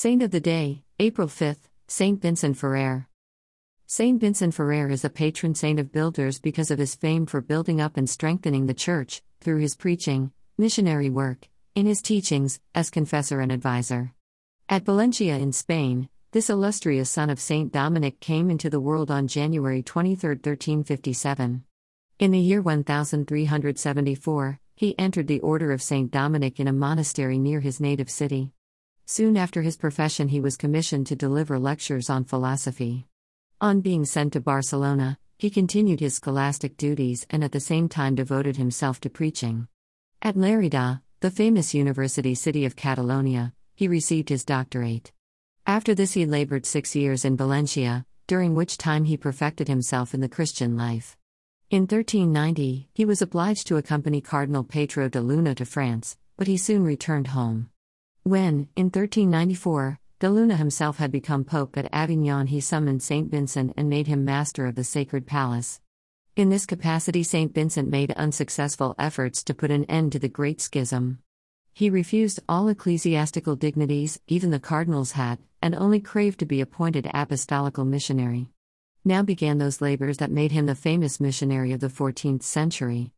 Saint of the Day, April 5th, Saint Vincent Ferrer. Saint Vincent Ferrer is a patron saint of builders because of his fame for building up and strengthening the church, through his preaching, missionary work, in his teachings, as confessor and advisor. At Valencia in Spain, this illustrious son of Saint Dominic came into the world on January 23, 1357. In the year 1374, he entered the Order of Saint Dominic in a monastery near his native city. Soon after his profession, he was commissioned to deliver lectures on philosophy. On being sent to Barcelona, he continued his scholastic duties and at the same time devoted himself to preaching. At Lerida, the famous university city of Catalonia, he received his doctorate. After this, he labored six years in Valencia, during which time he perfected himself in the Christian life. In 1390, he was obliged to accompany Cardinal Pedro de Luna to France, but he soon returned home. When, in 1394, de Luna himself had become pope at Avignon, he summoned St. Vincent and made him master of the sacred palace. In this capacity, St. Vincent made unsuccessful efforts to put an end to the Great Schism. He refused all ecclesiastical dignities, even the cardinal's hat, and only craved to be appointed apostolical missionary. Now began those labors that made him the famous missionary of the 14th century.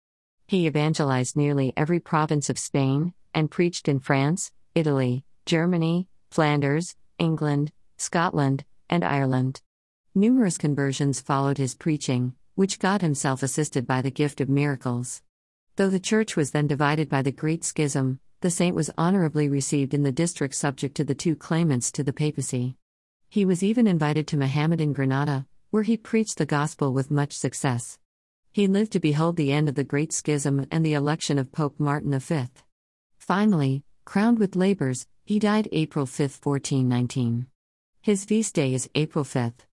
He evangelized nearly every province of Spain, and preached in France, Italy, Germany, Flanders, England, Scotland, and Ireland. Numerous conversions followed his preaching, which God Himself assisted by the gift of miracles. Though the Church was then divided by the Great Schism, the saint was honorably received in the district subject to the two claimants to the papacy. He was even invited to Mohammedan Granada, where he preached the gospel with much success. He lived to behold the end of the Great Schism and the election of Pope Martin V. Finally, Crowned with labors, he died April 5, 1419. His feast day is April 5th.